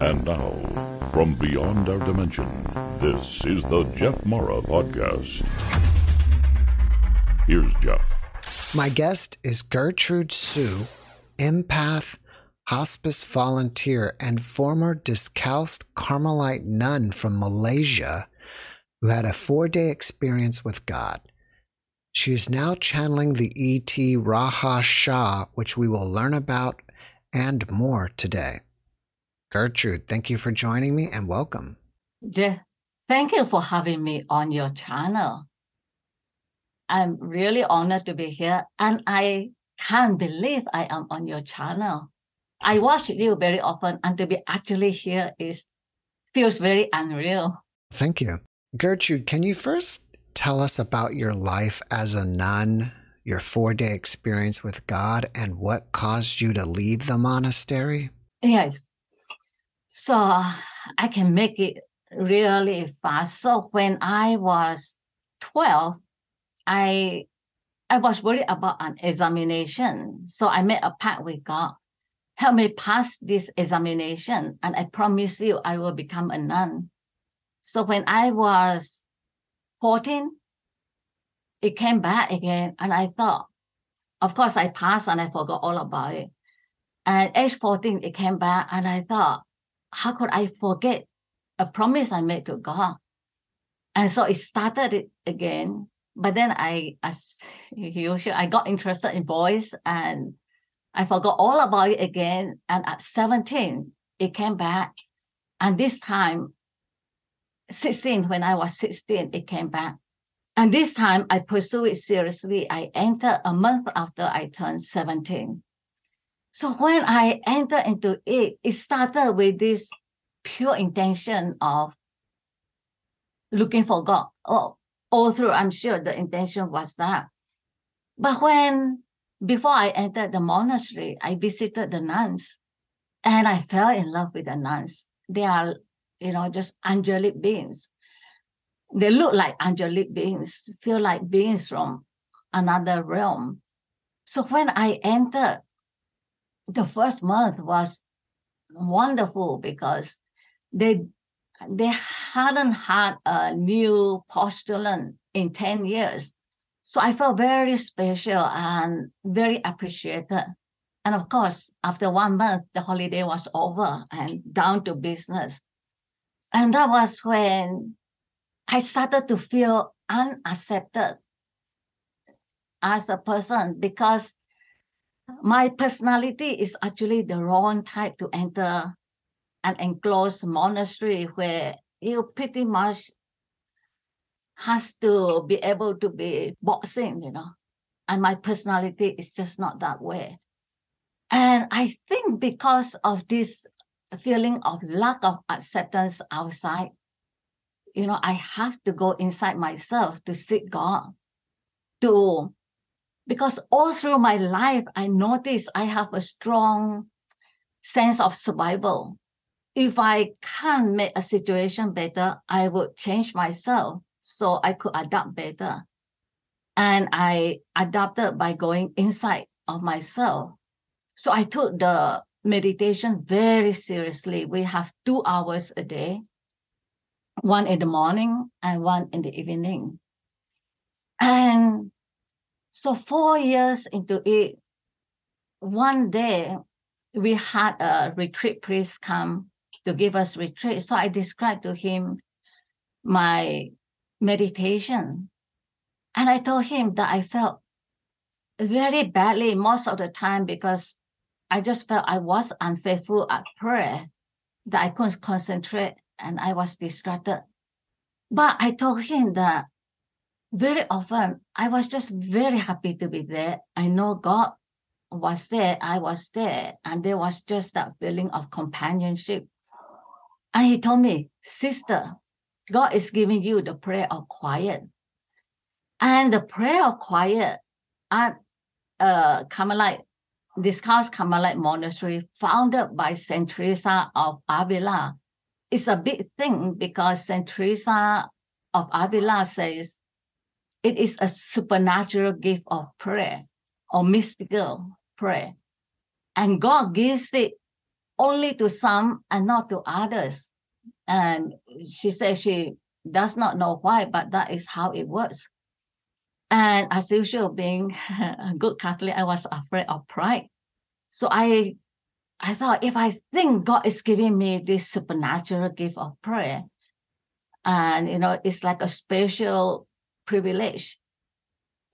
And now, from beyond our dimension, this is the Jeff Mara Podcast. Here's Jeff. My guest is Gertrude Hsu, empath, hospice volunteer, and former discalced Carmelite nun from Malaysia who had a four day experience with God. She is now channeling the ET Ra Ha Sha, which we will learn about and more today. Gertrude, thank you for joining me and welcome. Jeff, thank you for having me on your channel. I'm really honored to be here, and I can't believe I am on your channel. I watch you very often, and to be actually here is feels very unreal. Thank you. Gertrude, can you first tell us about your life as a nun, your four day experience with God, and what caused you to leave the monastery? Yes. So I can make it really fast. So when I was 12, I I was worried about an examination. So I made a pact with God. Help me pass this examination, and I promise you I will become a nun. So when I was 14, it came back again, and I thought, of course, I passed and I forgot all about it. And age 14, it came back, and I thought, how could I forget a promise I made to God? And so it started it again. But then I, as usual, I got interested in boys and I forgot all about it again. And at 17, it came back. And this time, 16, when I was 16, it came back. And this time I pursued it seriously. I entered a month after I turned 17. So when I entered into it, it started with this pure intention of looking for God. Oh, all through, I'm sure the intention was that. But when, before I entered the monastery, I visited the nuns and I fell in love with the nuns. They are, you know, just angelic beings. They look like angelic beings, feel like beings from another realm. So when I entered, the first month was wonderful because they they hadn't had a new postulant in 10 years. So I felt very special and very appreciated. And of course, after one month, the holiday was over and down to business. And that was when I started to feel unaccepted as a person because my personality is actually the wrong type to enter an enclosed monastery where you pretty much has to be able to be boxing, you know. And my personality is just not that way. And I think because of this feeling of lack of acceptance outside, you know, I have to go inside myself to seek God, to because all through my life, I noticed I have a strong sense of survival. If I can't make a situation better, I would change myself so I could adapt better. And I adapted by going inside of myself. So I took the meditation very seriously. We have two hours a day, one in the morning and one in the evening. And so four years into it, one day we had a retreat priest come to give us retreat. So I described to him my meditation. And I told him that I felt very badly most of the time because I just felt I was unfaithful at prayer, that I couldn't concentrate and I was distracted. But I told him that very often I was just very happy to be there. I know God was there, I was there, and there was just that feeling of companionship. And he told me, Sister, God is giving you the prayer of quiet. And the prayer of quiet at uh, Carmelite, Discalced Carmelite Monastery, founded by Saint Teresa of Avila, is a big thing because Saint Teresa of Avila says it is a supernatural gift of prayer or mystical prayer. And God gives it only to some and not to others. And she says she does not know why, but that is how it works. And as usual, being a good Catholic, I was afraid of pride. So I I thought if I think God is giving me this supernatural gift of prayer, and you know, it's like a special privilege,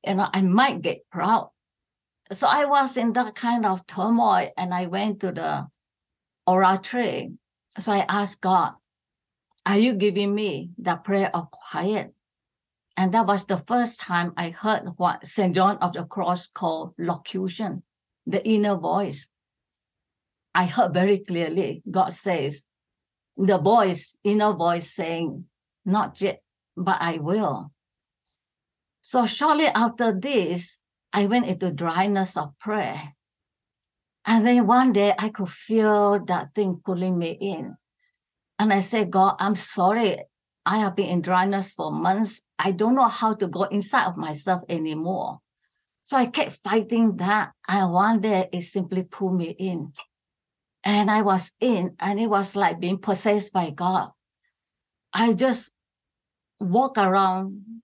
you know, I might get proud. So I was in that kind of turmoil, and I went to the oratory. So I asked God, Are you giving me the prayer of quiet? And that was the first time I heard what St. John of the Cross called locution, the inner voice. I heard very clearly God says, the voice, inner voice saying, not yet, but I will. So shortly after this, I went into dryness of prayer. And then one day I could feel that thing pulling me in. And I said, God, I'm sorry. I have been in dryness for months. I don't know how to go inside of myself anymore. So I kept fighting that. And one day it simply pulled me in. And I was in, and it was like being possessed by God. I just walk around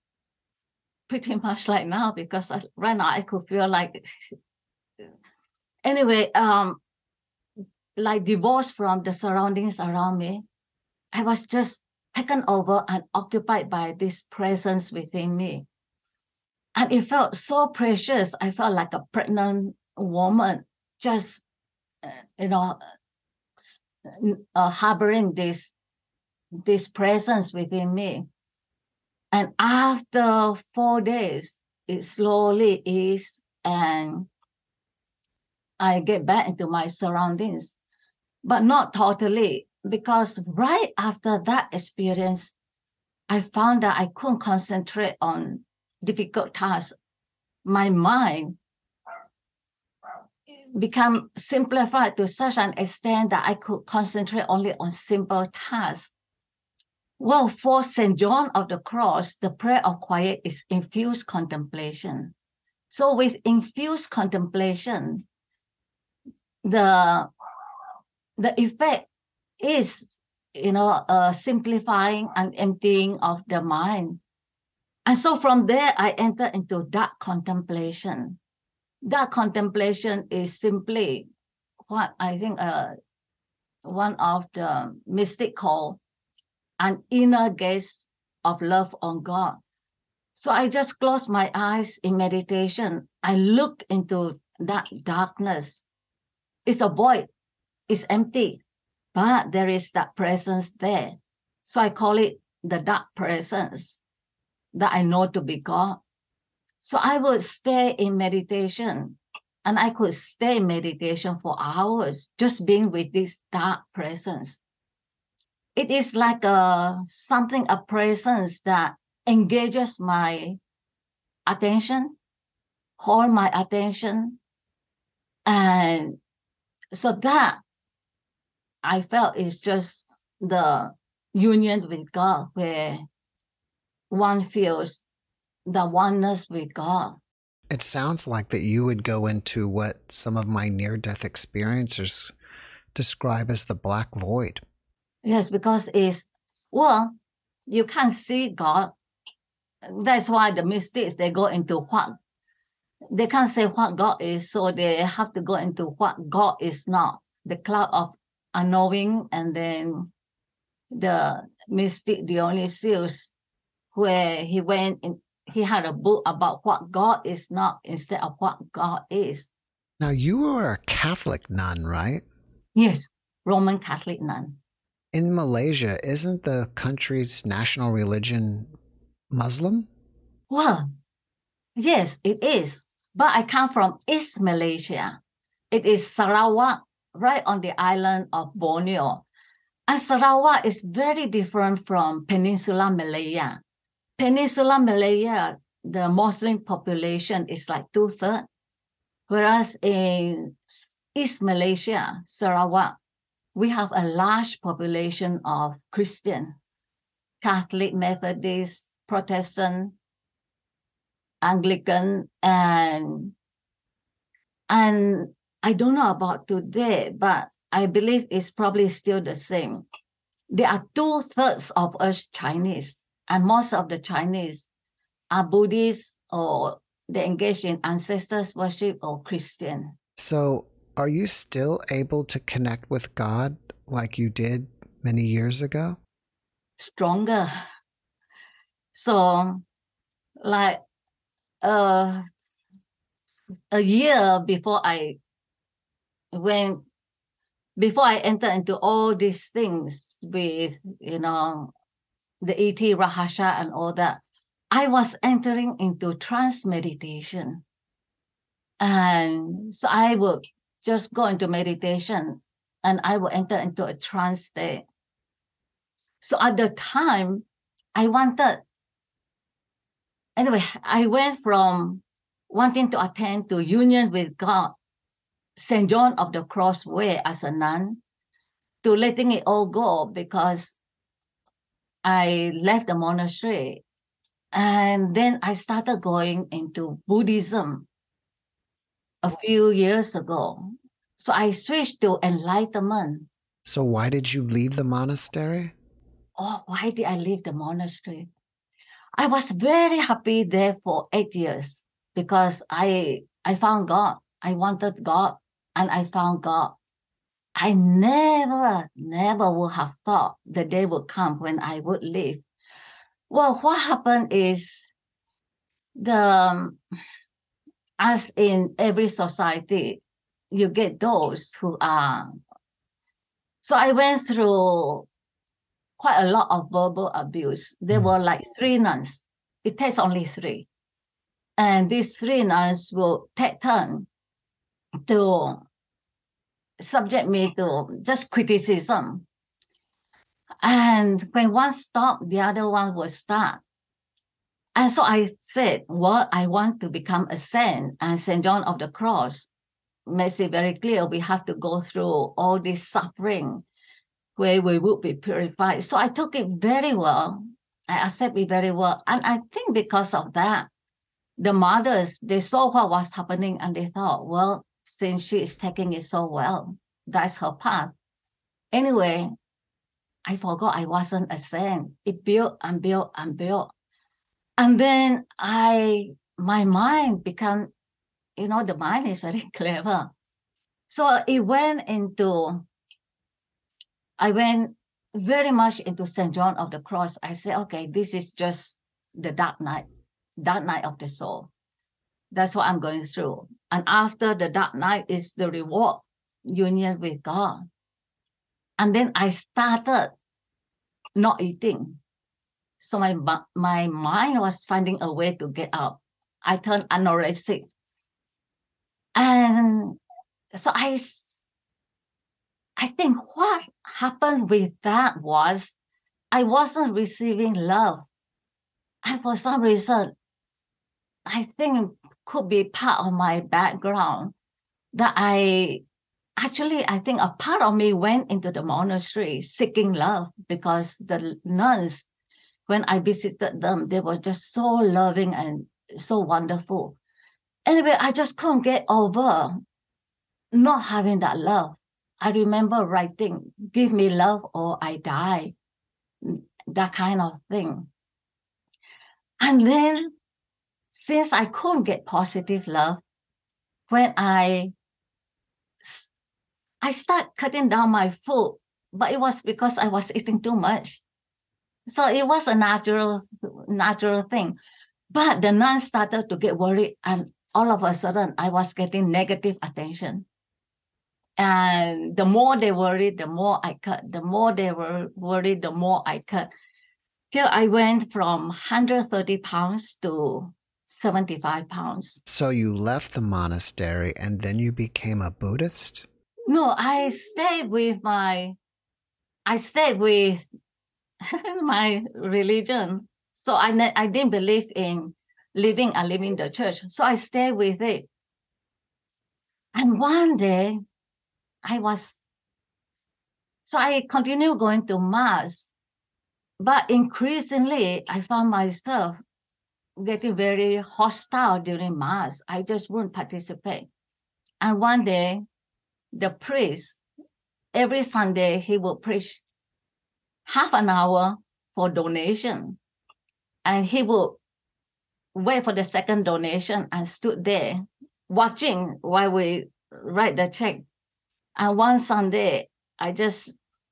pretty much like now because I, right now I could feel like anyway, um, like divorced from the surroundings around me. I was just taken over and occupied by this presence within me. And it felt so precious. I felt like a pregnant woman just you know, uh, harboring this this presence within me. And after four days, it slowly is, and I get back into my surroundings, but not totally, because right after that experience, I found that I couldn't concentrate on difficult tasks. My mind become simplified to such an extent that I could concentrate only on simple tasks. Well, for St. John of the Cross, the prayer of quiet is infused contemplation. So with infused contemplation, the, the effect is, you know, a simplifying and emptying of the mind. And so from there, I enter into that contemplation that contemplation is simply what I think uh, one of the mystic call an inner gaze of love on God. So I just close my eyes in meditation. I look into that darkness. It's a void, it's empty, but there is that presence there. So I call it the dark presence that I know to be God. So I would stay in meditation and I could stay in meditation for hours, just being with this dark presence. It is like a something, a presence that engages my attention, hold my attention. And so that I felt is just the union with God where one feels the oneness with God. It sounds like that you would go into what some of my near death experiencers describe as the black void. Yes, because it's, well, you can't see God. That's why the mystics, they go into what, they can't say what God is, so they have to go into what God is not, the cloud of unknowing, and then the mystic Dionysius, where he went in, he had a book about what God is not instead of what God is. Now, you were a Catholic nun, right? Yes, Roman Catholic nun. In Malaysia, isn't the country's national religion Muslim? Well, yes, it is. But I come from East Malaysia. It is Sarawak, right on the island of Borneo. And Sarawak is very different from Peninsula Malaya. Peninsula Malaya, the Muslim population is like two thirds, whereas in East Malaysia, Sarawak, we have a large population of Christian, Catholic, Methodist, Protestant, Anglican, and and I don't know about today, but I believe it's probably still the same. There are two thirds of us Chinese, and most of the Chinese are Buddhist or they engage in ancestors worship or Christian. So, are you still able to connect with God like you did many years ago? Stronger. So, like uh, a year before I went before I enter into all these things with, you know, the ET Rahasha and all that, I was entering into trance meditation. And so I would just go into meditation and I will enter into a trance state. So at the time, I wanted, anyway, I went from wanting to attend to union with God St. John of the Cross way as a nun to letting it all go because I left the monastery and then I started going into Buddhism a few years ago. So I switched to enlightenment. So, why did you leave the monastery? Oh, why did I leave the monastery? I was very happy there for eight years because I I found God. I wanted God and I found God. I never, never would have thought the day would come when I would leave. Well, what happened is the as in every society, you get those who are. So I went through quite a lot of verbal abuse. There mm. were like three nuns. It takes only three. And these three nuns will take turn to subject me to just criticism. And when one stopped, the other one will start. And so I said, well, I want to become a saint. And St. John of the Cross makes it very clear we have to go through all this suffering where we would be purified. So I took it very well. I accept it very well. And I think because of that, the mothers, they saw what was happening and they thought, well, since she is taking it so well. That's her path. Anyway, I forgot I wasn't a saint. It built and built and built. And then I my mind became, you know, the mind is very clever. So it went into I went very much into St. John of the Cross. I said, okay, this is just the dark night, dark night of the soul. That's what I'm going through. And after the dark night is the reward, union with God. And then I started not eating. So my my mind was finding a way to get out. I turned anorexic. And so I I think what happened with that was I wasn't receiving love. And for some reason, I think could be part of my background that I actually I think a part of me went into the monastery seeking love because the nuns when I visited them they were just so loving and so wonderful. Anyway, I just couldn't get over not having that love. I remember writing, give me love or I die, that kind of thing. And then since I couldn't get positive love, when I I start cutting down my food, but it was because I was eating too much. So it was a natural natural thing. But the nuns started to get worried, and all of a sudden I was getting negative attention. And the more they worried, the more I cut. The more they were worried, the more I cut. Till I went from 130 pounds to 75 pounds. So you left the monastery and then you became a Buddhist? No, I stayed with my, I stayed with my religion. So I, ne- I didn't believe in living and leaving the church. So I stayed with it. And one day I was, so I continued going to Mass, but increasingly I found myself getting very hostile during Mass. I just wouldn't participate. And one day, the priest, every Sunday, he would preach half an hour for donation. And he would wait for the second donation and stood there watching while we write the check. And one Sunday, I just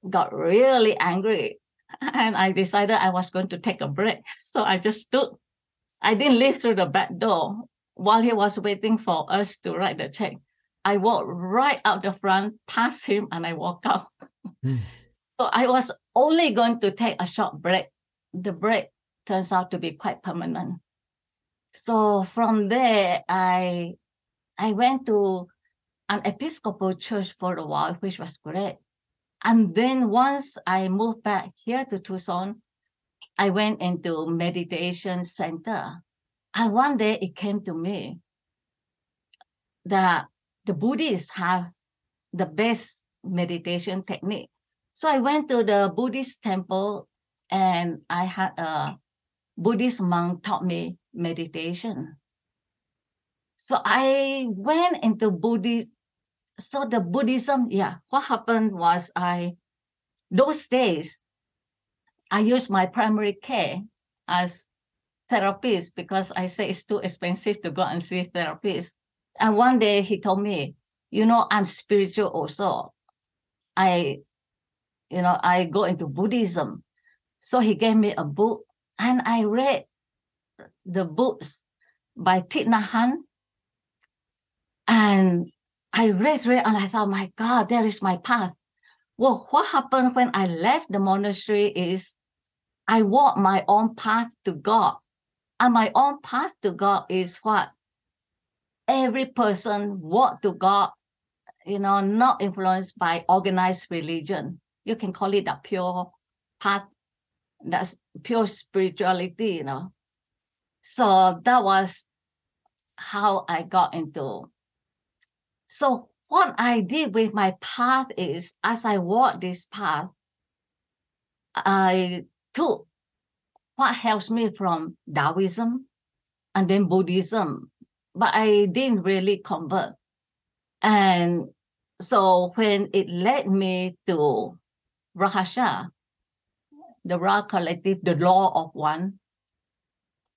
got really angry and I decided I was going to take a break. So I just stood. I didn't leave through the back door while he was waiting for us to write the check. I walked right out the front, past him, and I walked out. Hmm. So I was only going to take a short break. The break turns out to be quite permanent. So from there, I I went to an Episcopal church for a while, which was great. And then once I moved back here to Tucson, I went into meditation center. And one day it came to me that the Buddhists have the best meditation technique. So I went to the Buddhist temple and I had a Buddhist monk taught me meditation. So I went into Buddhist. So the Buddhism, yeah, what happened was I, those days, I used my primary care as therapist because I say it's too expensive to go and see therapist. And one day he told me, you know, I'm spiritual also. I, you know, I go into Buddhism. So he gave me a book and I read the books by Thich Nhat Hanh. And I read, read, and I thought, my God, there is my path. Well, what happened when I left the monastery is I walked my own path to God. And my own path to God is what? Every person walk to God, you know, not influenced by organized religion. You can call it a pure path. That's pure spirituality, you know. So that was how I got into. So what I did with my path is as I walked this path, I took what helps me from Taoism and then Buddhism, but I didn't really convert. And so when it led me to Rahasha, the Ra collective, the law of one,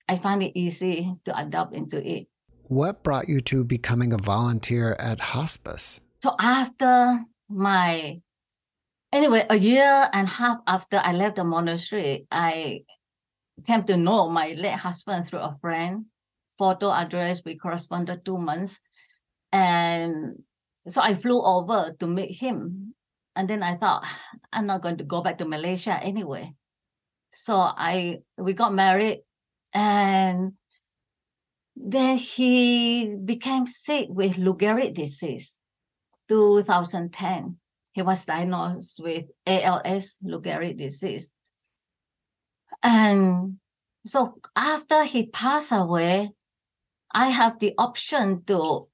I find it easy to adapt into it. What brought you to becoming a volunteer at hospice? So after my, anyway, a year and a half after I left the monastery, I came to know my late husband through a friend. Photo address, we corresponded two months. And so I flew over to meet him. And then I thought, I'm not going to go back to Malaysia anyway. So I we got married and then he became sick with Lou Gehrig disease, 2010. He was diagnosed with ALS, Lou Gehrig disease. And so after he passed away, I have the option to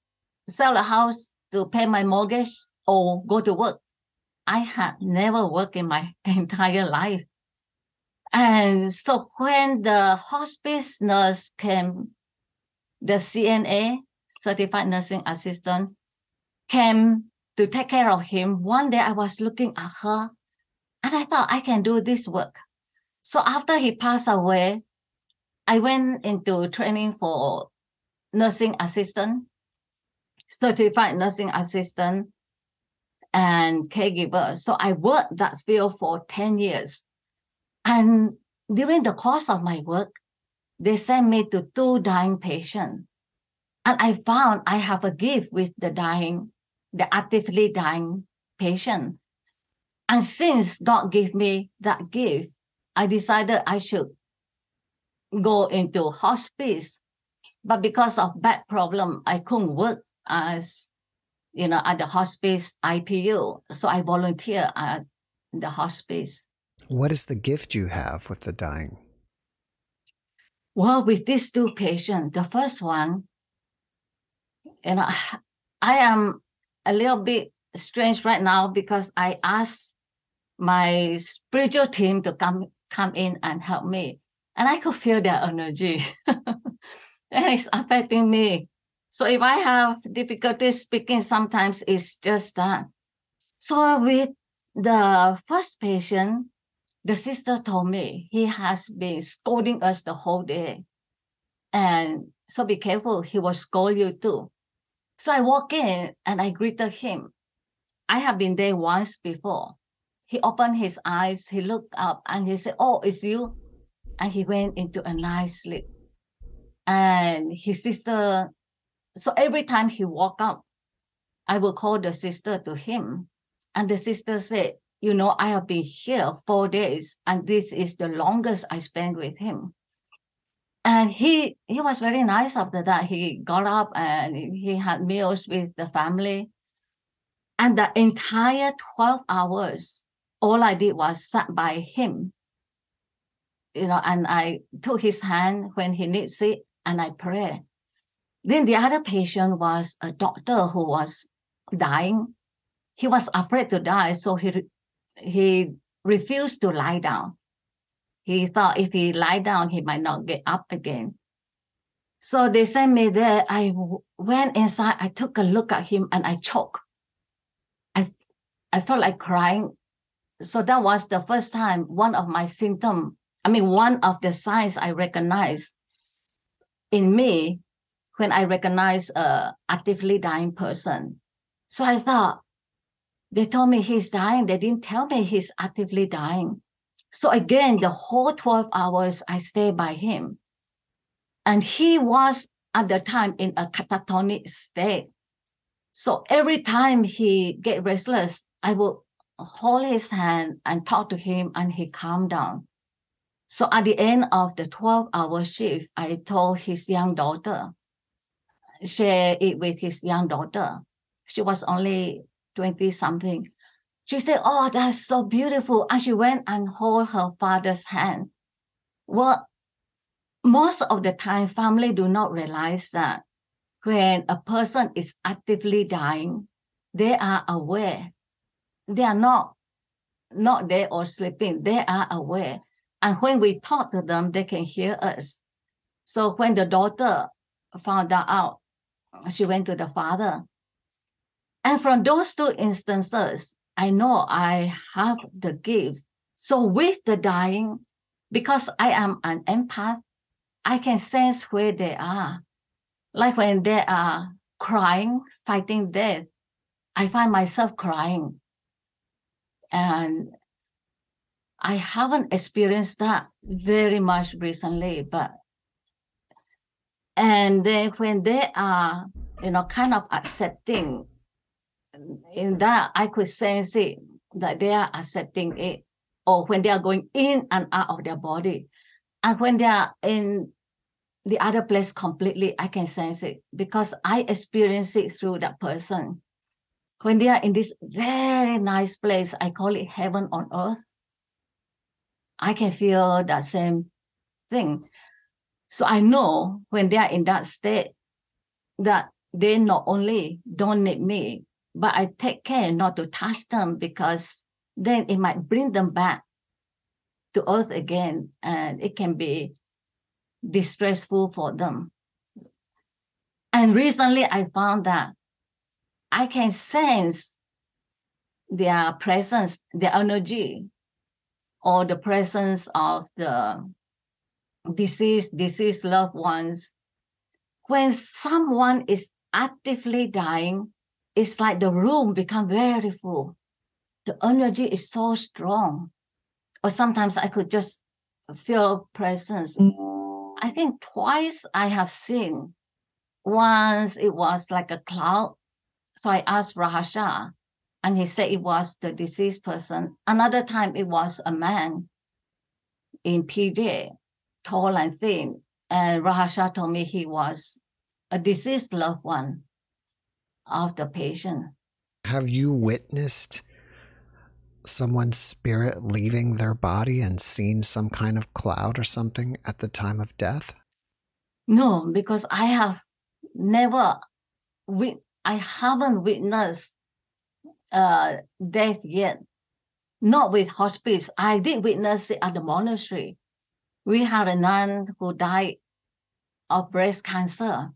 sell a house to pay my mortgage or go to work. I had never worked in my entire life. And so when the hospice nurse came, the CNA, certified nursing assistant, came to take care of him. One day I was looking at her and I thought I can do this work. So after he passed away, I went into training for nursing assistant, certified nursing assistant, and caregiver. So I worked that field for 10 years. And during the course of my work, they sent me to two dying patients. And I found I have a gift with the dying, the actively dying patient. And since God gave me that gift, I decided I should go into hospice. But because of back problem, I couldn't work as, you know, at the hospice IPU. So I volunteer at the hospice. What is the gift you have with the dying? Well, with these two patients, the first one, you know, I am a little bit strange right now because I asked my spiritual team to come come in and help me, and I could feel their energy, and it's affecting me. So if I have difficulty speaking, sometimes it's just that. So with the first patient, the sister told me he has been scolding us the whole day. And so be careful, he will scold you too. So I walk in and I greeted him. I have been there once before. He opened his eyes, he looked up and he said, Oh, it's you. And he went into a nice sleep. And his sister, so every time he woke up, I will call the sister to him. And the sister said, You know, I have been here four days, and this is the longest I spent with him. And he he was very nice after that. He got up and he had meals with the family. And the entire 12 hours, all I did was sat by him, you know, and I took his hand when he needs it and I pray. Then the other patient was a doctor who was dying. He was afraid to die, so he he refused to lie down. He thought if he lie down, he might not get up again. So they sent me there. I went inside. I took a look at him and I choked. I felt like crying. So that was the first time one of my symptoms, I mean, one of the signs I recognized in me when I recognize a actively dying person. So I thought, they told me he's dying. They didn't tell me he's actively dying. So again, the whole 12 hours I stayed by him. And he was at the time in a catatonic state. So every time he get restless, I will hold his hand and talk to him and he calmed down. So at the end of the 12 hour shift, I told his young daughter, share it with his young daughter. She was only 20 something. She said, Oh, that's so beautiful. And she went and hold her father's hand. Well, most of the time, family do not realize that when a person is actively dying, they are aware they are not not there or sleeping. They are aware. And when we talk to them, they can hear us. So when the daughter found out, she went to the father. And from those two instances, I know I have the gift. So with the dying, because I am an empath, I can sense where they are. Like when they are crying, fighting death, I find myself crying and I haven't experienced that very much recently, but and then when they are, you know, kind of accepting in that I could sense it that they are accepting it, or when they are going in and out of their body. And when they are in the other place completely, I can sense it because I experience it through that person when they are in this very nice place, I call it heaven on earth, I can feel that same thing. So I know when they are in that state that they not only don't need me, but I take care not to touch them because then it might bring them back to earth again and it can be distressful for them. And recently I found that I can sense their presence, their energy, or the presence of the deceased, deceased loved ones. When someone is actively dying, it's like the room become very full. The energy is so strong. Or sometimes I could just feel presence. Mm. I think twice I have seen. Once it was like a cloud so I asked Rahasha, and he said it was the deceased person. Another time it was a man in PJ, tall and thin. And Rahasha told me he was a deceased loved one of the patient. Have you witnessed someone's spirit leaving their body and seen some kind of cloud or something at the time of death? No, because I have never, we, I haven't witnessed uh, death yet. Not with hospice. I did witness it at the monastery. We had a nun who died of breast cancer.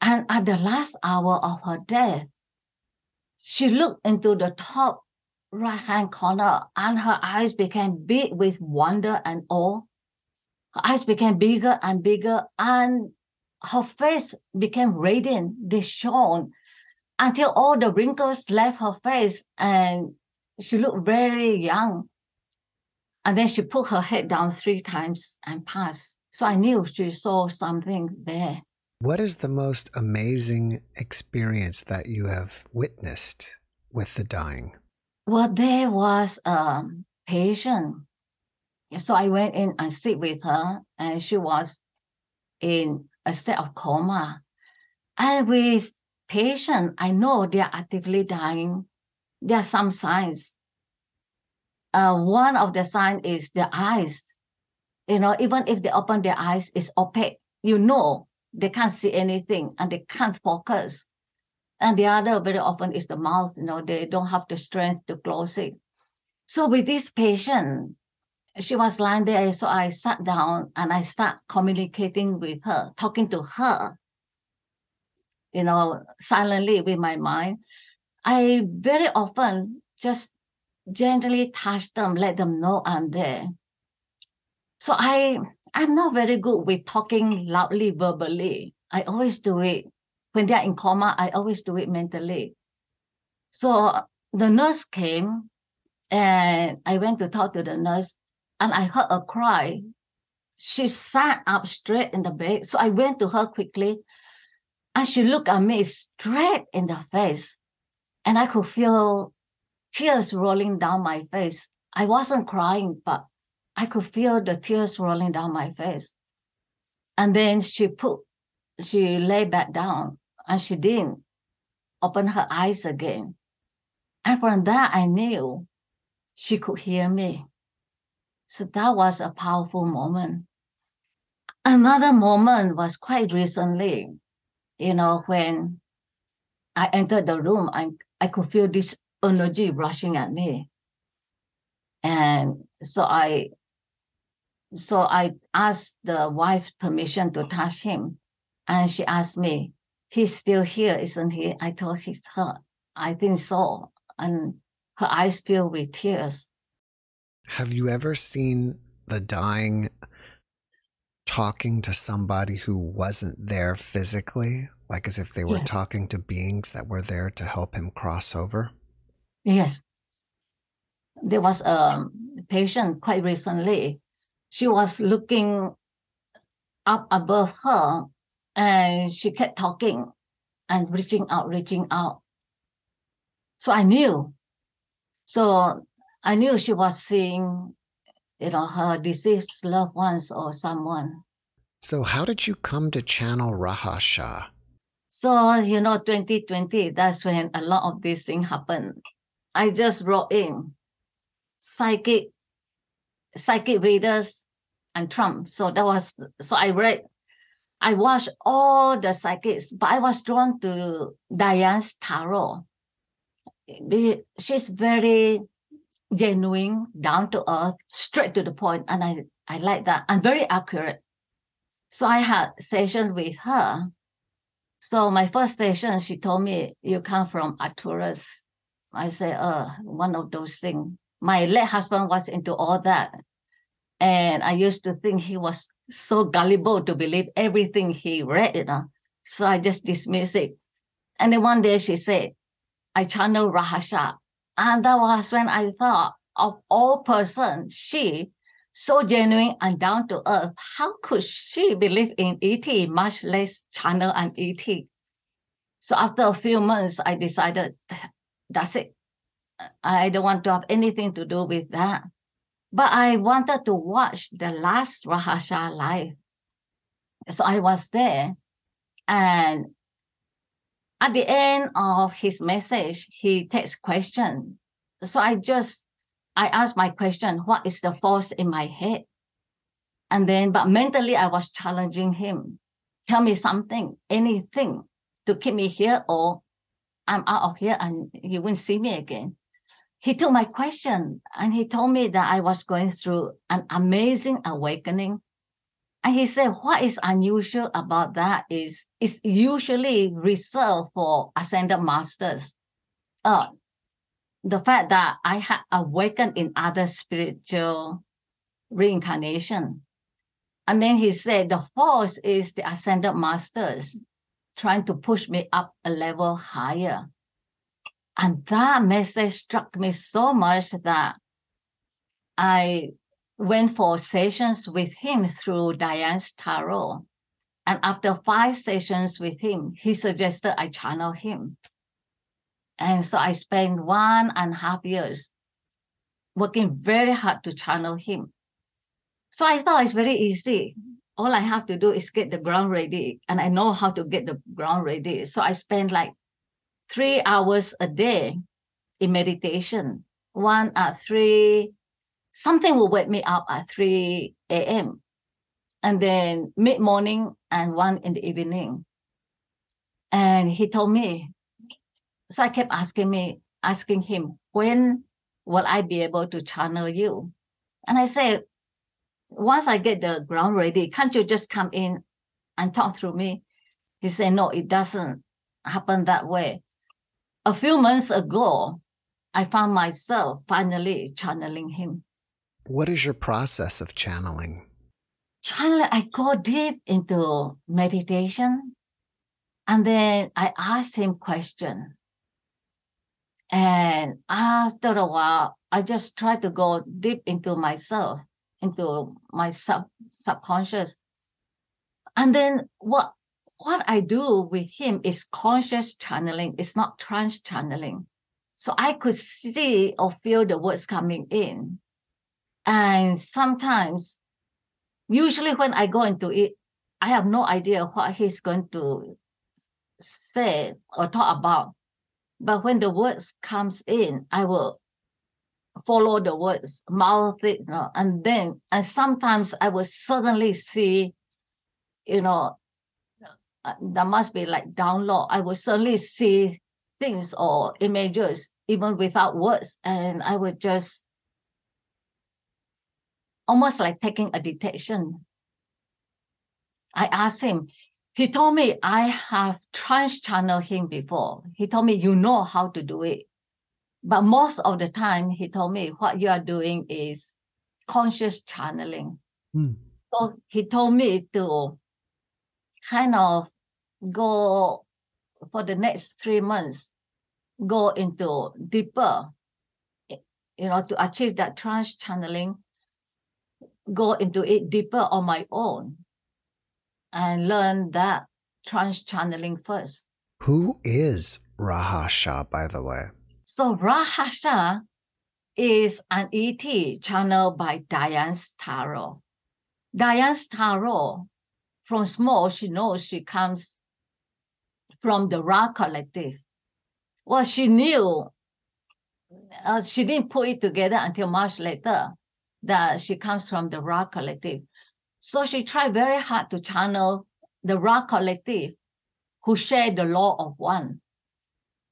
And at the last hour of her death, she looked into the top right hand corner and her eyes became big with wonder and awe. Her eyes became bigger and bigger, and her face became radiant. They shone until all the wrinkles left her face and she looked very young. And then she put her head down three times and passed. So I knew she saw something there. What is the most amazing experience that you have witnessed with the dying? Well, there was um, a patient. So I went in and sit with her, and she was in a state of coma. And with patient, I know they are actively dying. There are some signs. Uh, one of the signs is the eyes. You know, even if they open their eyes, it's opaque. You know, they can't see anything and they can't focus. And the other very often is the mouth, you know, they don't have the strength to close it. So with this patient, she was lying there. So I sat down and I start communicating with her, talking to her, you know, silently with my mind. I very often just gently touch them, let them know I'm there. So I I'm not very good with talking loudly verbally. I always do it when they are in coma, I always do it mentally. So the nurse came and I went to talk to the nurse and I heard a cry. She sat up straight in the bed. So I went to her quickly and she looked at me straight in the face. And I could feel tears rolling down my face. I wasn't crying, but I could feel the tears rolling down my face. And then she put, she lay back down and she didn't open her eyes again. And from that, I knew she could hear me. So that was a powerful moment. Another moment was quite recently, you know, when I entered the room, I, I could feel this energy rushing at me. And so I so I asked the wife permission to touch him. And she asked me, he's still here, isn't he? I told he's her. I think so. And her eyes filled with tears. Have you ever seen the dying talking to somebody who wasn't there physically? Like as if they were yes. talking to beings that were there to help him cross over? Yes. There was a patient quite recently. She was looking up above her and she kept talking and reaching out, reaching out. So I knew. So I knew she was seeing, you know, her deceased loved ones or someone. So how did you come to channel Rahasha? So, you know, 2020, that's when a lot of these things happened. I just wrote in psychic psychic readers and Trump. So that was so I read I watched all the psychics, but I was drawn to Diane's tarot. She's very genuine, down to earth, straight to the point, and I I like that and very accurate. So I had session with her. So my first session, she told me you come from Arcturus. I said, uh, one of those things. My late husband was into all that. And I used to think he was so gullible to believe everything he read, you know. So I just dismissed it. And then one day she said, I channel Rahasha. And that was when I thought of all persons, she, so genuine and down to earth, how could she believe in ET, much less channel and ET? So after a few months, I decided that's it. I don't want to have anything to do with that. But I wanted to watch the last Rahasha live. So I was there. And at the end of his message, he takes question. So I just I asked my question, what is the force in my head? And then, but mentally, I was challenging him. Tell me something, anything to keep me here, or I'm out of here and you won't see me again. He took my question and he told me that I was going through an amazing awakening. And he said, what is unusual about that is it's usually reserved for ascended masters. Uh, the fact that I had awakened in other spiritual reincarnation. And then he said the force is the ascended masters trying to push me up a level higher. And that message struck me so much that I went for sessions with him through Diane's tarot. And after five sessions with him, he suggested I channel him. And so I spent one and a half years working very hard to channel him. So I thought it's very easy. All I have to do is get the ground ready, and I know how to get the ground ready. So I spend like three hours a day in meditation. One at three, something will wake me up at 3 a.m. And then mid morning and one in the evening. And he told me, so I kept asking me, asking him, when will I be able to channel you? And I said, once I get the ground ready, can't you just come in and talk through me? He said, no, it doesn't happen that way. A few months ago, I found myself finally channeling him. What is your process of channeling? Channeling, I go deep into meditation and then I ask him question. And after a while, I just try to go deep into myself, into my sub subconscious. And then what what I do with him is conscious channeling, it's not trance channeling. So I could see or feel the words coming in. And sometimes, usually when I go into it, I have no idea what he's going to say or talk about. But when the words comes in, I will follow the words, mouth it, you know, and then and sometimes I will suddenly see, you know, there must be like download. I will suddenly see things or images even without words, and I would just almost like taking a detection. I asked him, he told me I have trance channeled him before. He told me you know how to do it. But most of the time, he told me what you are doing is conscious channeling. Hmm. So he told me to kind of go for the next three months, go into deeper, you know, to achieve that trance channeling, go into it deeper on my own and learn that trance channeling first. Who is Ra Ha Sha, by the way? So Ra Ha Sha is an ET channeled by Diane's Tarot. Diane's Tarot, from small, she knows she comes from the Ra collective. Well, she knew, uh, she didn't put it together until much later that she comes from the Ra collective. So she tried very hard to channel the Ra collective who share the law of one.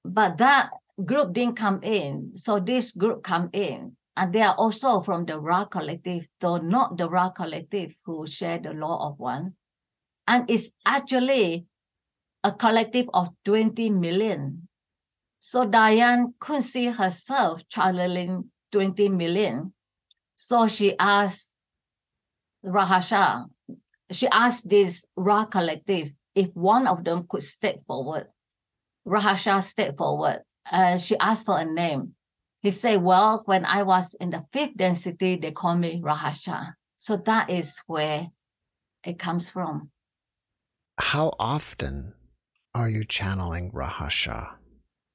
But that group didn't come in. So this group come in. And they are also from the Ra collective, though not the Ra collective who share the law of one. And it's actually a collective of 20 million. So Diane couldn't see herself channeling 20 million. So she asked Ra Ha Sha, she asked this Ra collective if one of them could step forward. Ra Ha Sha stepped forward and she asked for a name. He said, Well, when I was in the fifth density, they call me Ra Ha Sha. So that is where it comes from. How often are you channeling Ra Ha Sha?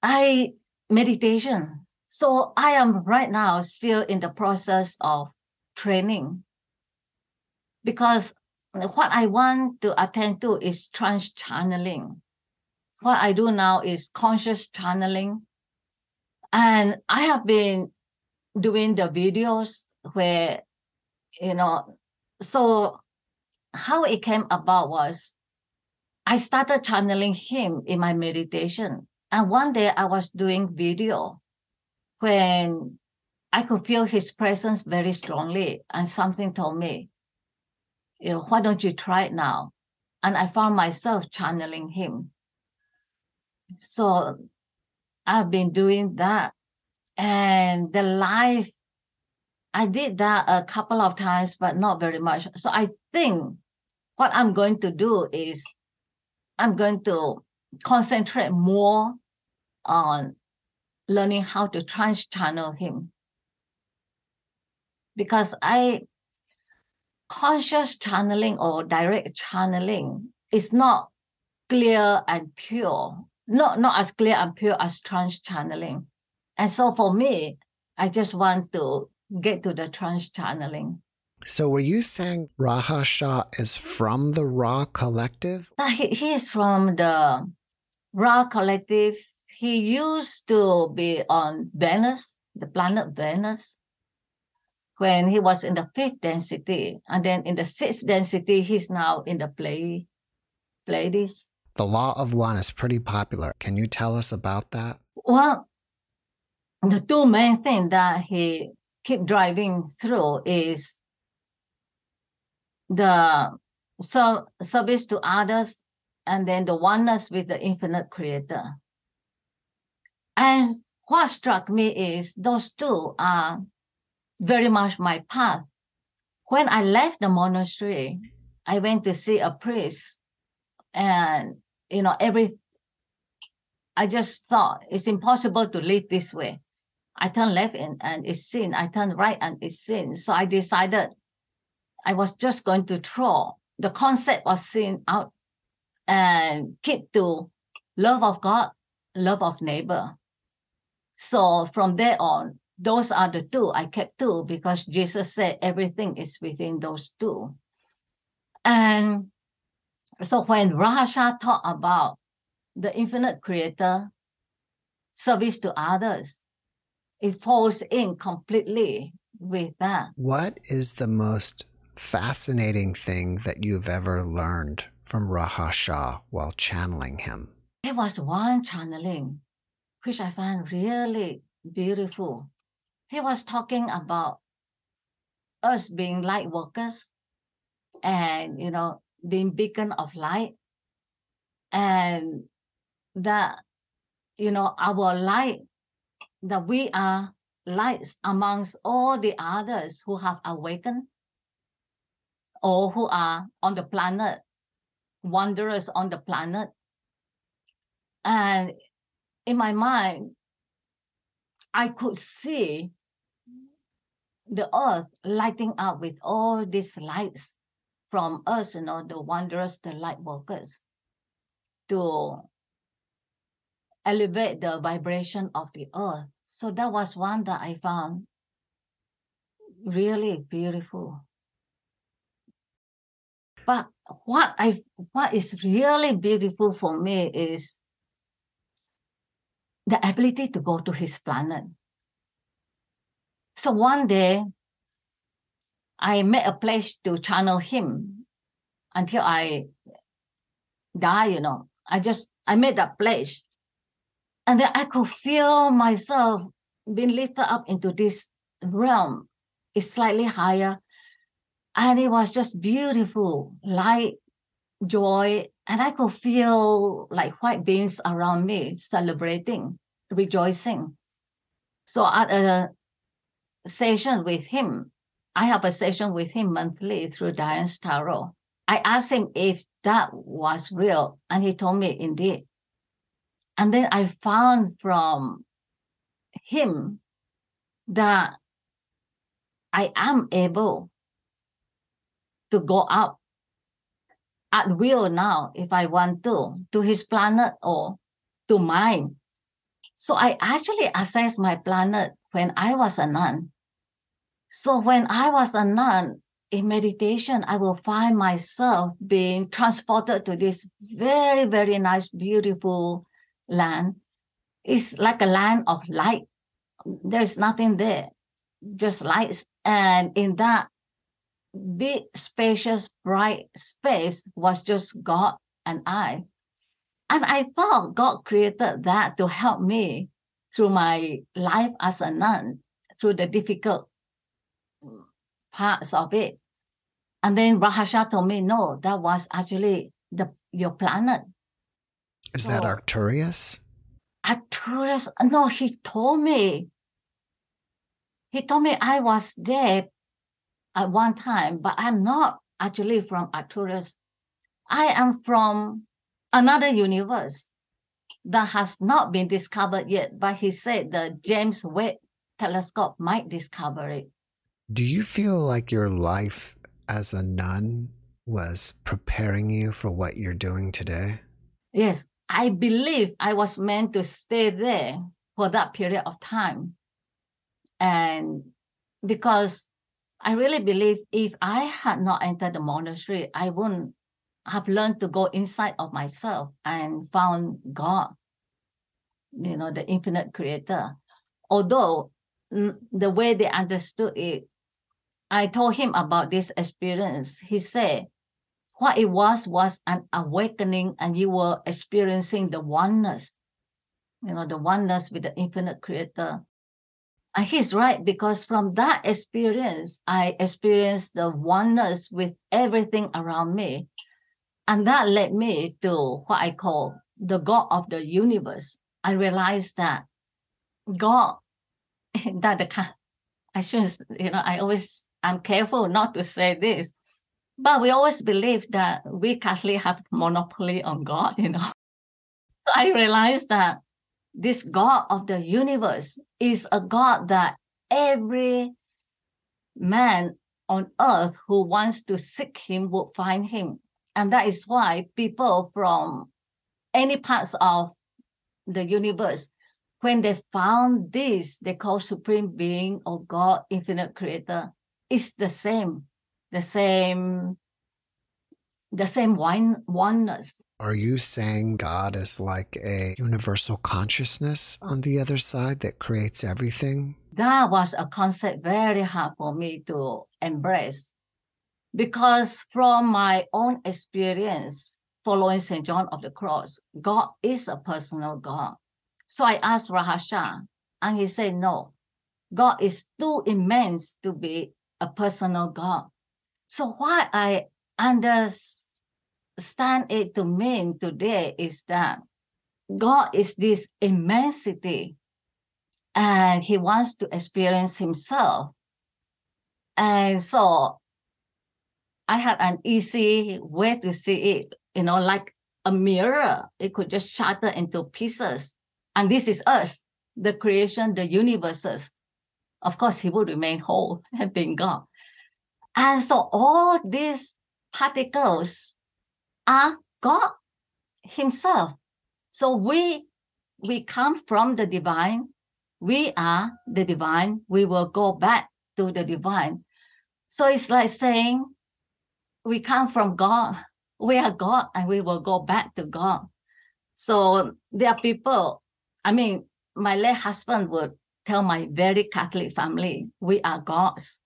I meditation. So I am right now still in the process of training because what I want to attend to is trance channeling. What I do now is conscious channeling. And I have been doing the videos where, you know, so how it came about was I started channeling him in my meditation. And one day I was doing video when I could feel his presence very strongly, and something told me, you know, why don't you try it now? And I found myself channeling him. So I've been doing that. And the life, I did that a couple of times, but not very much. So I think what I'm going to do is I'm going to concentrate more on learning how to trance channel him. Because I conscious channeling or direct channeling is not clear and pure, not, not as clear and pure as trance channeling. And so for me, I just want to get to the trance channeling. So were you saying Ra Ha Sha is from the Ra Collective? He, he is from the Ra Collective. He used to be on Venus, the planet Venus, when he was in the fifth density. And then in the sixth density, he's now in the Play, Pleiades. The Law of One is pretty popular. Can you tell us about that? Well, the two main things that he keep driving through is the so, service to others and then the oneness with the infinite creator. And what struck me is those two are very much my path. When I left the monastery, I went to see a priest, and you know, every I just thought it's impossible to live this way. I turn left and, and it's sin. I turn right and it's sin. So I decided I was just going to throw the concept of sin out and keep to love of God, love of neighbor. So from there on, those are the two. I kept two because Jesus said everything is within those two. And so when Ra Ha Sha talked about the infinite creator, service to others, it falls in completely with that. What is the most fascinating thing that you've ever learned from Ra Ha Sha while channeling him? There was one channeling which I found really beautiful he was talking about us being light workers and you know being beacon of light. And that you know our light that we are lights amongst all the others who have awakened or who are on the planet wanderers on the planet. And in my mind I could see the earth lighting up with all these lights from us, you know, the wanderers, the light workers, to elevate the vibration of the earth. So that was one that I found really beautiful. But what I what is really beautiful for me is the ability to go to his planet. So one day, I made a pledge to channel him until I die, you know. I just, I made that pledge. And then I could feel myself being lifted up into this realm. It's slightly higher. And it was just beautiful, light, joy, and I could feel like white beings around me celebrating, rejoicing. So at a session with him, I have a session with him monthly through Diane's Tarot. I asked him if that was real, and he told me indeed. And then I found from him that I am able to go up at will now if I want to, to his planet or to mine. So I actually assessed my planet when I was a nun. So when I was a nun in meditation, I will find myself being transported to this very, very nice, beautiful land. It's like a land of light. There's nothing there. just lights. And in that big, spacious, bright space was just God and I. And I thought God created that to help me through my life as a nun, through the difficult parts of it. And then Ra Ha Sha told me, no, that was actually the your planet. Is that oh. Arcturus? Arcturus, no, he told me. He told me I was there at one time, but I'm not actually from Arcturus. I am from another universe that has not been discovered yet, but he said the James Webb telescope might discover it. Do you feel like your life as a nun was preparing you for what you're doing today? Yes, I believe I was meant to stay there for that period of time. And because I really believe if I had not entered the monastery, I wouldn't have learned to go inside of myself and found God, you know, the infinite creator. Although mm, the way they understood it, I told him about this experience. He said, what it was was an awakening and you were experiencing the oneness you know the oneness with the infinite creator. And he's right because from that experience i experienced the oneness with everything around me. And that led me to what i call the god of the universe. I realized that god that the i shouldn't you know i always i'm careful not to say this but we always believe that we Catholic have monopoly on God, you know. I realized that this God of the universe is a God that every man on earth who wants to seek him will find him. And that is why people from any parts of the universe, when they found this, they call supreme being or God, infinite creator, it's the same the same the same one oneness. Are you saying God is like a universal consciousness on the other side that creates everything? that was a concept very hard for me to embrace because from my own experience following st john of the cross god is a personal god. So i asked Ra Ha Sha and he said no. God is too immense to be a personal god so what i understand it to mean today is that god is this immensity and he wants to experience himself. And so I had an easy way to see it, you know, like a mirror. It could just shatter into pieces. And this is us, the creation, the universes. Of course, he would remain whole and being God. And so all these particles are God himself. So we we come from the divine we are the divine, we will go back to the divine. So it's like saying we come from God, we are God, and we will go back to God. So there are people, I mean, my late husband would tell my very Catholic family, we are gods.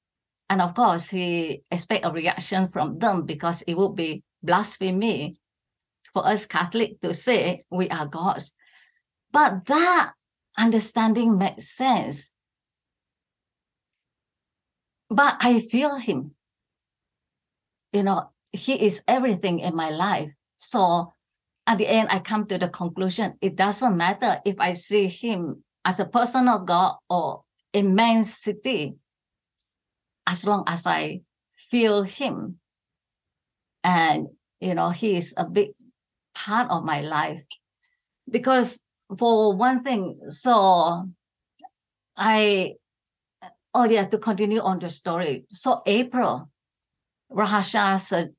And of course, he expect a reaction from them because it would be blasphemy for us Catholic to say we are gods. But that understanding makes sense. But I feel him. You know, he is everything in my life. So at the end, I come to the conclusion it doesn't matter if I see him as a personal God or immensity, as long as I feel him. And, you know, he is a big part of my life. Because for one thing, so I, oh yeah, to continue on the story. So April, Ra Ha Sha su-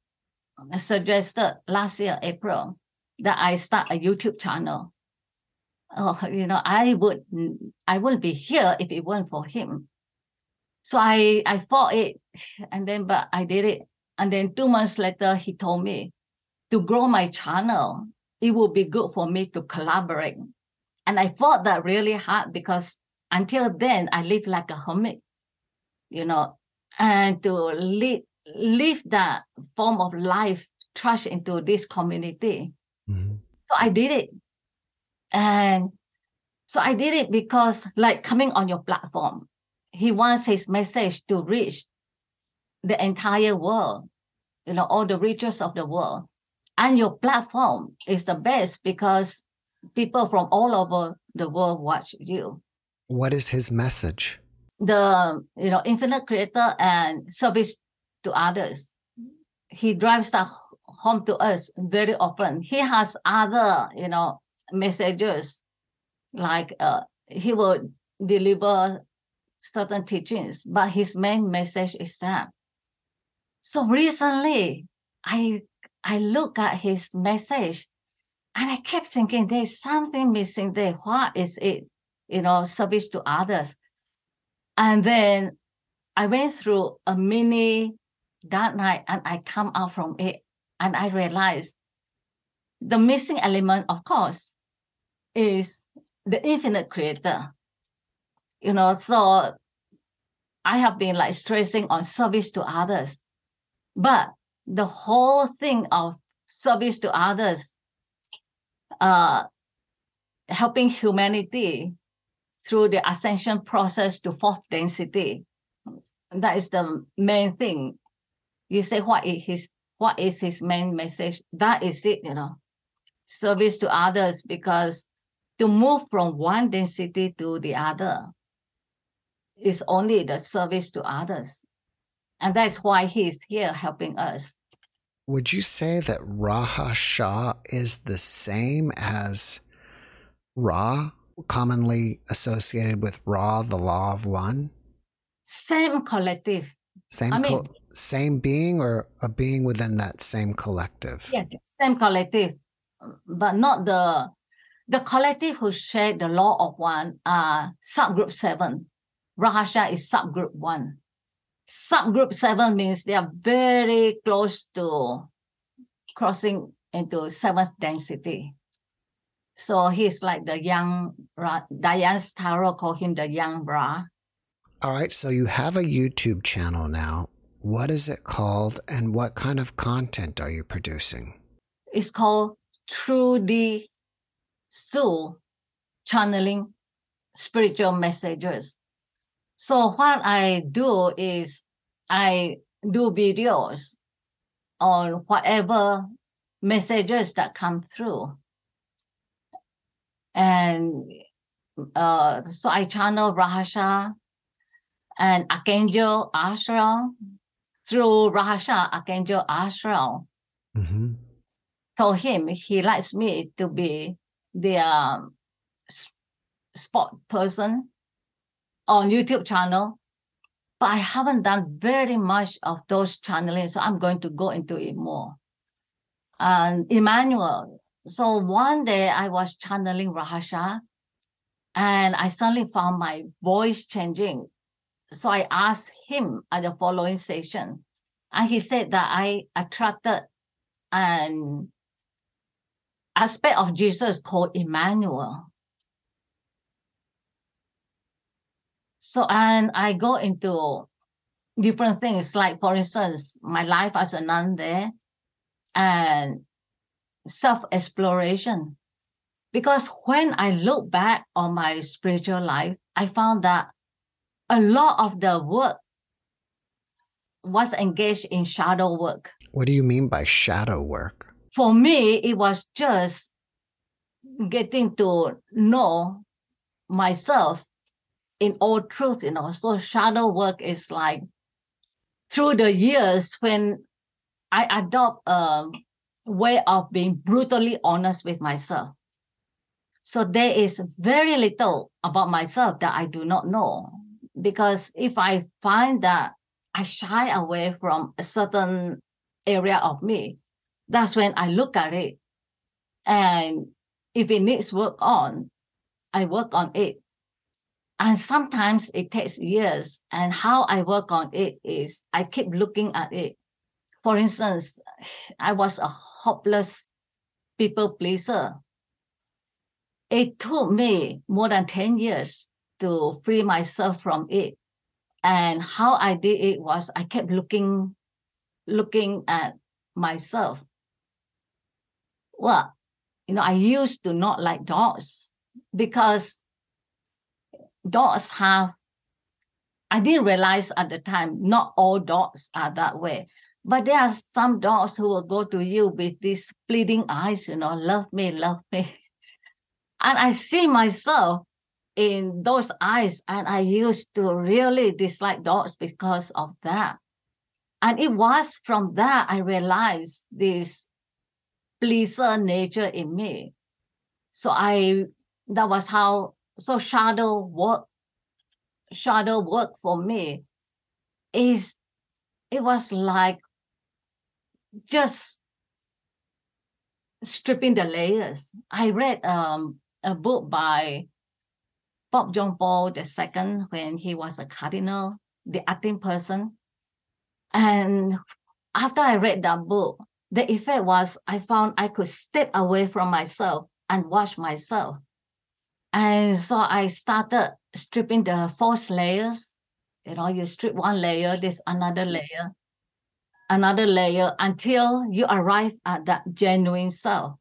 suggested last year, April, that I start a YouTube channel. Oh, you know, I would, I wouldn't be here if it weren't for him. So I, I fought it, and then, but I did it. And then two months later, he told me to grow my channel, it would be good for me to collaborate. And I fought that really hard because until then I lived like a hermit. you know, and to lead, live that form of life, trust into this community. Mm-hmm. So I did it. And so I did it because, like, coming on your platform, he wants his message to reach the entire world, you know, all the regions of the world. And your platform is the best because people from all over the world watch you. What is his message? The you know infinite creator and service to others. He drives that home to us very often. He has other you know messages like uh, he will deliver certain teachings, but his main message is that. So recently, I I look at his message and I kept thinking there's something missing there. What is it? You know, service to others. And then I went through a mini that night and I come out from it and I realized the missing element, of course, is the infinite creator. You know, so I have been like stressing on service to others. But the whole thing of service to others, uh, helping humanity through the ascension process to fourth density. That is the main thing. You say what is his what is his main message? That is it, you know. Service to others because to move from one density to the other is only the service to others. And that's why he's here helping us. Would you say that Ra Ha Sha is the same as Ra, commonly associated with Ra, the law of one? Same collective. Same, I mean- co- same being or a being within that same collective? Yes, same collective, but not the the collective who share the law of one are subgroup seven. Ra Ha Sha is subgroup one. Subgroup seven means they are very close to crossing into seventh density. So he's like the young Ra. Diane's tarot call him the young Ra. All right, so you have a YouTube channel now. What is it called and what kind of content are you producing? It's called Trudy Hsu channeling spiritual messages. So what I do is I do videos on whatever messages that come through. And uh, so I channel Ra Ha Sha and Archangel Ashram through Ra Ha Sha, Archangel Ashram Mm-hmm. told him he likes me to be the um, s- spot person on YouTube channel, but I haven't done very much of those channeling, so I'm going to go into it more. And Emmanuel, so one day I was channeling Ra Ha Sha, and I suddenly found my voice changing. So I asked him at the following session, and he said that I attracted an aspect of Jesus called Emmanuel. So, and I go into different things, like for instance, my life as a nun there and self exploration. Because when I look back on my spiritual life, I found that a lot of the work was engaged in shadow work. What do you mean by shadow work? For me, it was just getting to know myself in all truth, you know. So shadow work is like through the years when I adopt a way of being brutally honest with myself. So there is very little about myself that I do not know. Because if I find that I shy away from a certain area of me, that's when I look at it. And if it needs work on, I work on it. And sometimes it takes years. And how I work on it is I keep looking at it. For instance, I was a hopeless people pleaser. It took me more than 10 years to free myself from it. And how I did it was I kept looking, looking at myself. Well, you know, I used to not like dogs because dogs have I didn't realize at the time not all dogs are that way. But there are some dogs who will go to you with these pleading eyes, you know, love me, love me. And I see myself in those eyes, and I used to really dislike dogs because of that. And it was from that I realized this pleaser nature in me. So I that was how so shadow work shadow work for me is it was like just stripping the layers. I read um, a book by Pope John Paul II when he was a cardinal, the acting person. And after I read that book, the effect was I found I could step away from myself and watch myself. And so I started stripping the false layers. You know, you strip one layer, there's another mm-hmm. layer, another layer until you arrive at that genuine self.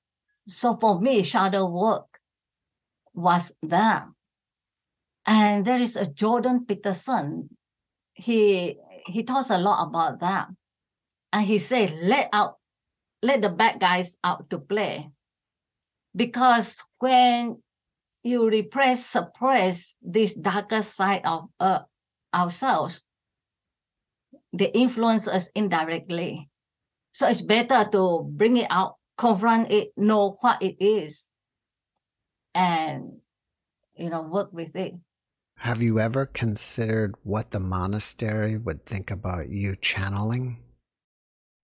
So for me, shadow work was that. And there is a Jordan Peterson. He he talks a lot about that. And he said, let out, let the bad guys out to play. Because when you repress, suppress this darker side of uh, ourselves, they influence us indirectly. So it's better to bring it out, confront it, know what it is, and you know, work with it. Have you ever considered what the monastery would think about you channeling?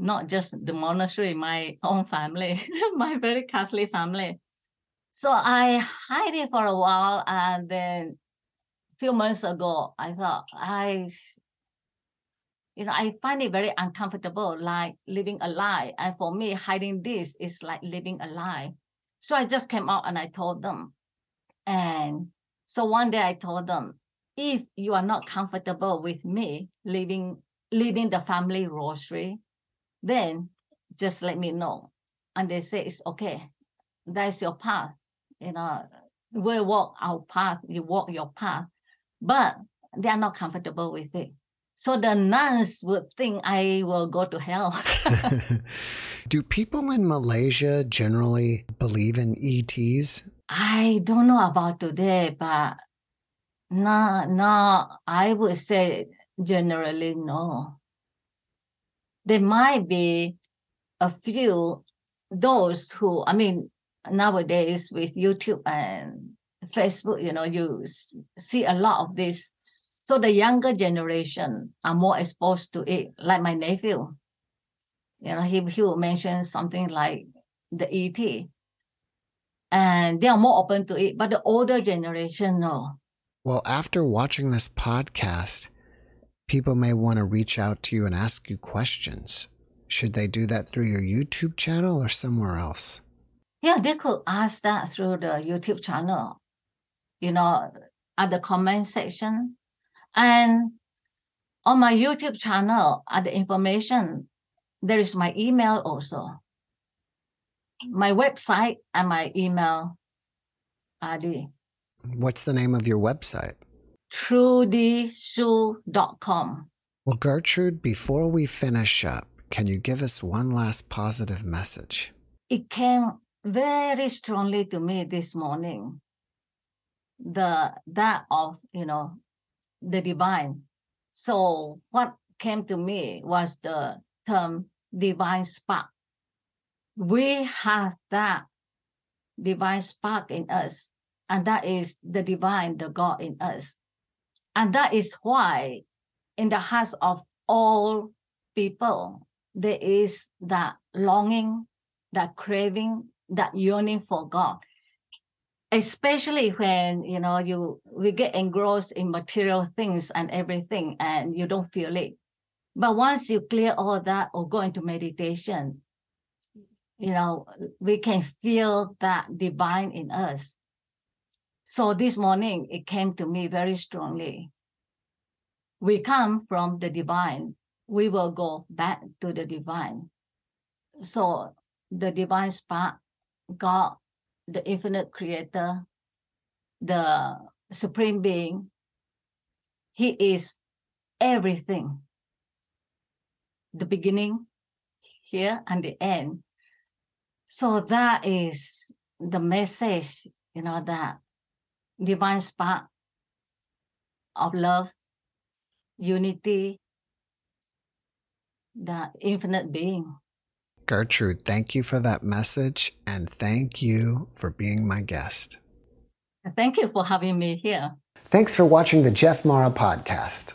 Not just the monastery, my own family, my very Catholic family. So I hide it for a while and then a few months ago, I thought I, you know, I find it very uncomfortable, like living a lie. And for me, hiding this is like living a lie. So I just came out and I told them. And so one day I told them, if you are not comfortable with me leaving leading the family rosary, then just let me know. And they say it's okay. That's your path. You know, we walk our path, you walk your path but they are not comfortable with it. So the nuns would think I will go to hell. Do people in Malaysia generally believe in ETs? I don't know about today, but no, no, I would say generally no. There might be a few those who, I mean, nowadays with YouTube and Facebook, you know, you see a lot of this. So the younger generation are more exposed to it, like my nephew. You know, he, he will mention something like the ET. And they are more open to it. But the older generation, no. Well, after watching this podcast, people may want to reach out to you and ask you questions. Should they do that through your YouTube channel or somewhere else? Yeah, they could ask that through the YouTube channel you know, at the comment section. And on my YouTube channel, at the information, there is my email also. My website and my email ID. What's the name of your website? trudyshu.com. Well, Gertrude, before we finish up, can you give us one last positive message? It came very strongly to me this morning the that of you know the divine so what came to me was the term divine spark we have that divine spark in us and that is the divine the god in us and that is why in the hearts of all people, there is that longing, that craving, that yearning for God. Especially when you know you we get engrossed in material things and everything, and you don't feel it. But once you clear all that or go into meditation, you know, we can feel that divine in us. So this morning it came to me very strongly. We come from the divine, we will go back to the divine. So the divine spark, God, the infinite creator, the supreme being, He is everything. The beginning, here, and the end. So that is the message, you know, that divine spark of love, unity, the infinite being. Gertrude, thank you for that message and thank you for being my guest. Thank you for having me here. Thanks for watching the Jeff Mara podcast.